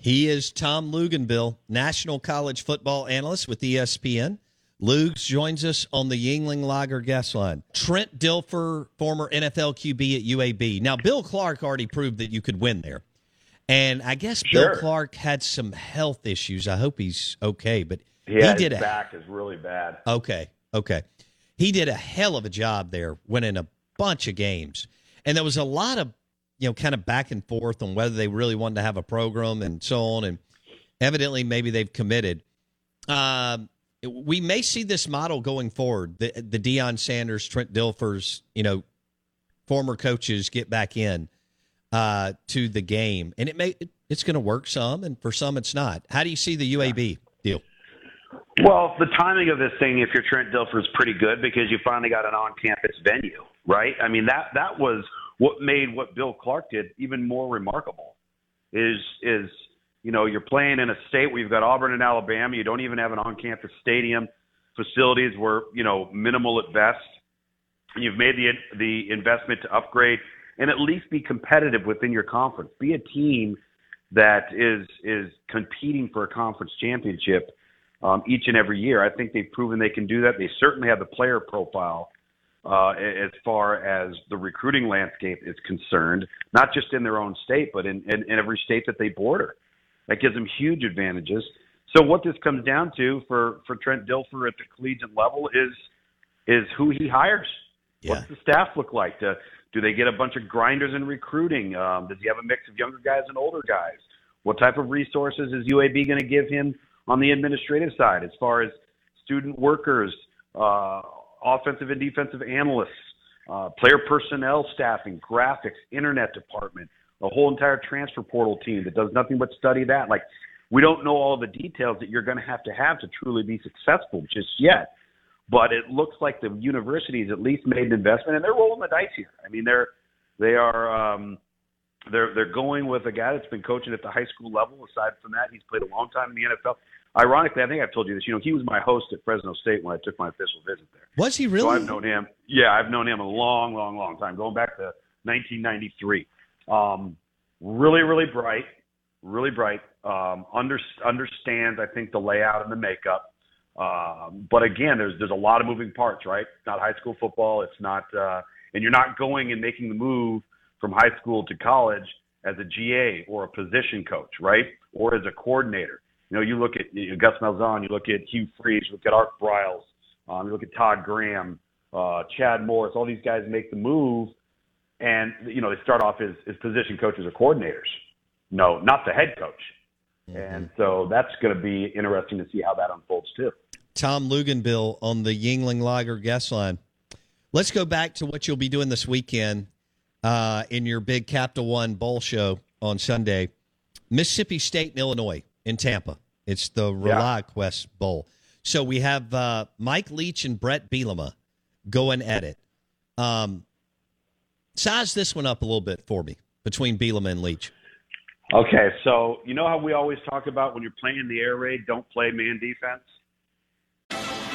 He is Tom Luginbill, national college football analyst with ESPN. Lugs joins us on the Yuengling Lager guest line. Trent Dilfer, former NFL QB at UAB. Now, Bill Clark already proved that you could win there. And I guess Sure. Bill Clark had some health issues. I hope he's okay, but Yeah, he did his a back is really bad. Okay. Okay. He did a hell of a job there, winning a bunch of games. And there was a lot of, you know, kind of back and forth on whether they really wanted to have a program and so on. And evidently, maybe they've committed. Um, we may see this model going forward. The, the Deion Sanders, Trent Dilfers, you know, former coaches get back in uh, to the game, and it may it's going to work some, and for some it's not. How do you see the UAB deal? Well, the timing of this thing, if you're Trent Dilfer, is pretty good because you finally got an on-campus venue, right? I mean that that was what made what Bill Clark did even more remarkable. Is is you know you're playing in a state where you've got Auburn and Alabama, you don't even have an on-campus stadium, facilities were you know minimal at best. You've made the the investment to upgrade and at least be competitive within your conference. Be a team that is is competing for a conference championship um, each and every year. I think they've proven they can do that. They certainly have the player profile uh, as far as the recruiting landscape is concerned, not just in their own state, but in, in, in every state that they border. That gives them huge advantages. So what this comes down to for for Trent Dilfer at the collegiate level is is who he hires. What's the staff look like? Do, do they get a bunch of grinders in recruiting? Um, does he have a mix of younger guys and older guys? What type of resources is UAB going to give him on the administrative side as far as student workers, uh, offensive and defensive analysts, uh, player personnel staffing, graphics, internet department, a whole entire transfer portal team that does nothing but study that. Like, we don't know all the details that you're going to have to have to truly be successful just yet. But it looks like the university's at least made an investment, and they're rolling the dice here. I mean, they're they are um, they're they're going with a guy that's been coaching at the high school level. Aside from that, he's played a long time in the NFL. Ironically, I think I've told you this. You know, he was my host at Fresno State when I took my official visit there. Was he So really? I've known him. Yeah, I've known him a long, long, long time, going back to 1993. Um, really, really bright, really bright. Um, under, understands, I think, the layout and the makeup. Um, but again, there's there's a lot of moving parts, right? It's not high school football. It's not, uh, and you're not going and making the move from high school to college as a GA or a position coach, right? Or as a coordinator. You know, you look at you know, Gus Malzahn, you look at Hugh Freeze, you look at Art Briles, um, you look at Todd Graham, uh, Chad Morris. All these guys make the move, and you know they start off as, as position coaches or coordinators. No, not the head coach. And so that's going to be interesting to see how that unfolds too. Tom Luginbill on the Yuengling Lager guest line. Let's go back to what you'll be doing this weekend uh, in your big Capital One Bowl show on Sunday. Mississippi State and Illinois in Tampa. It's the ReliaQuest Bowl. So we have uh, Mike Leach and Brett Bielema going at it. Um, size this one up a little bit for me between Bielema and Leach. Okay, so you know how we always talk about when you're playing the air raid, don't play man defense?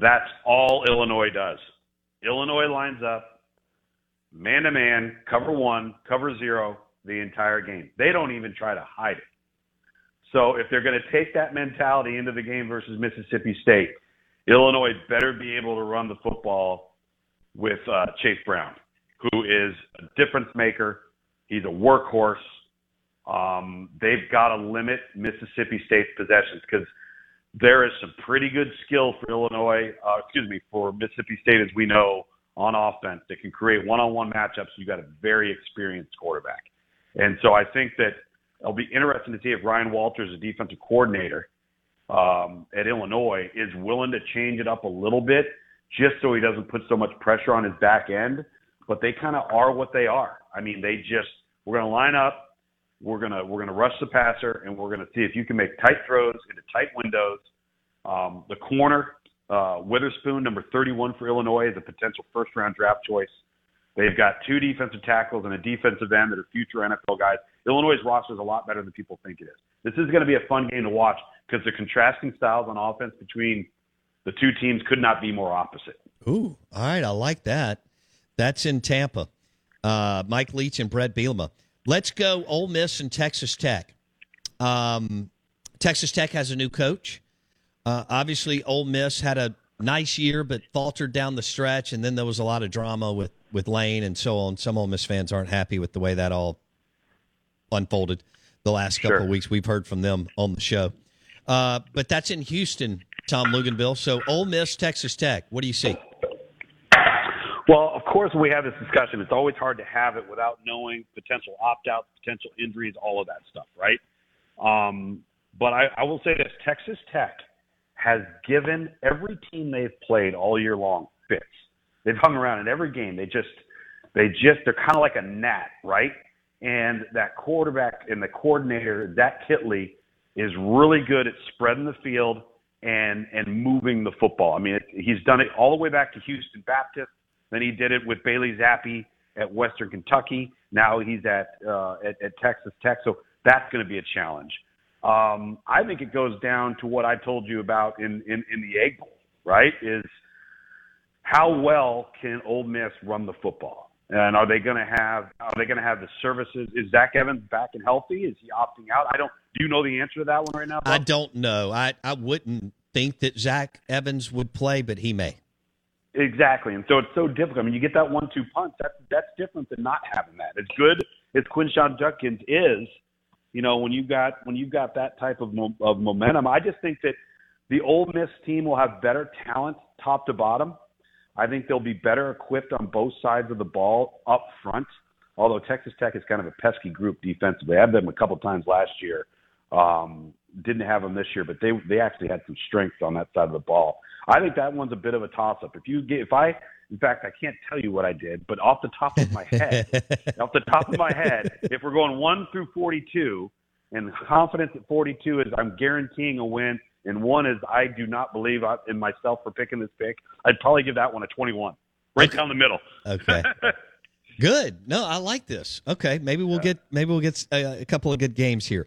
That's all Illinois does. Illinois lines up man to man, cover one, cover zero, the entire game. They don't even try to hide it. So if they're going to take that mentality into the game versus Mississippi State, Illinois better be able to run the football with uh, Chase Brown, who is a difference maker. He's a workhorse. Um, they've got to limit Mississippi State's possessions because there is some pretty good skill for Illinois, uh, excuse me, for Mississippi State, as we know, on offense that can create one-on-one matchups. You've got a very experienced quarterback, and so I think that it'll be interesting to see if Ryan Walters, the defensive coordinator um, at Illinois, is willing to change it up a little bit, just so he doesn't put so much pressure on his back end. But they kind of are what they are. I mean, they just we're going to line up we're gonna we're gonna rush the passer, and we're gonna see if you can make tight throws into tight windows. Um, the corner, uh, Witherspoon, number 31 for Illinois, is a potential first round draft choice. They've got two defensive tackles and a defensive end that are future NFL guys. Illinois' roster is a lot better than people think it is. This is going to be a fun game to watch because the contrasting styles on offense between the two teams could not be more opposite. Ooh, all right, I like that. That's in Tampa. Uh, Mike Leach and Brett Bielema. Let's go Ole Miss and Texas Tech. Um, Texas Tech has a new coach. Uh, obviously, Ole Miss had a nice year, but faltered down the stretch, and then there was a lot of drama with with Lane and so on. Some Ole Miss fans aren't happy with the way that all unfolded the last couple Sure. of weeks. We've heard from them on the show, uh, but that's in Houston, Tom Luginbill. So Ole Miss, Texas Tech. What do you see? Well, of course, we have this discussion, it's always hard to have it without knowing potential opt outs, potential injuries, all of that stuff, right? Um, but I, I will say this Texas Tech has given every team they've played all year long fits. They've hung around in every game. They just, they just, they're kind of like a gnat, right? And that quarterback and the coordinator, Zach Kittley, is really good at spreading the field and and moving the football. I mean, it, he's done it all the way back to Houston Baptist. Then he did it with Bailey Zappe at Western Kentucky. Now he's at uh, at, at Texas Tech. So that's going to be a challenge. Um, I think it goes down to what I told you about in, in, in the Egg Bowl, right? Is how well can Ole Miss run the football? And are they going to have are they going to have the services? Is Zach Evans back and healthy? Is he opting out? I don't. Do you know the answer to that one right now? Bob? I don't know. I, I wouldn't think that Zach Evans would play, but he may. Exactly, and so it's so difficult. I mean, you get that one-two punch. That's that's different than not having that. As good as Quinshon Judkins is, you know, when you got when you've got that type of mo- of momentum, I just think that the Ole Miss team will have better talent top to bottom. I think they'll be better equipped on both sides of the ball up front. Although Texas Tech is kind of a pesky group defensively, I had them a couple times last year. Um, didn't have them this year, but they they actually had some strength on that side of the ball. I think that one's a bit of a toss up. If you get if I in fact I can't tell you what I did, but off the top of my head, off the top of my head, if we're going 1 through 42 and confidence at 42 is I'm guaranteeing a win and one is I do not believe in myself for picking this pick, I'd probably give that one a 21. Right down the middle. Okay. Good. No, I like this. Okay, maybe we'll get maybe we'll get a, a couple of good games here.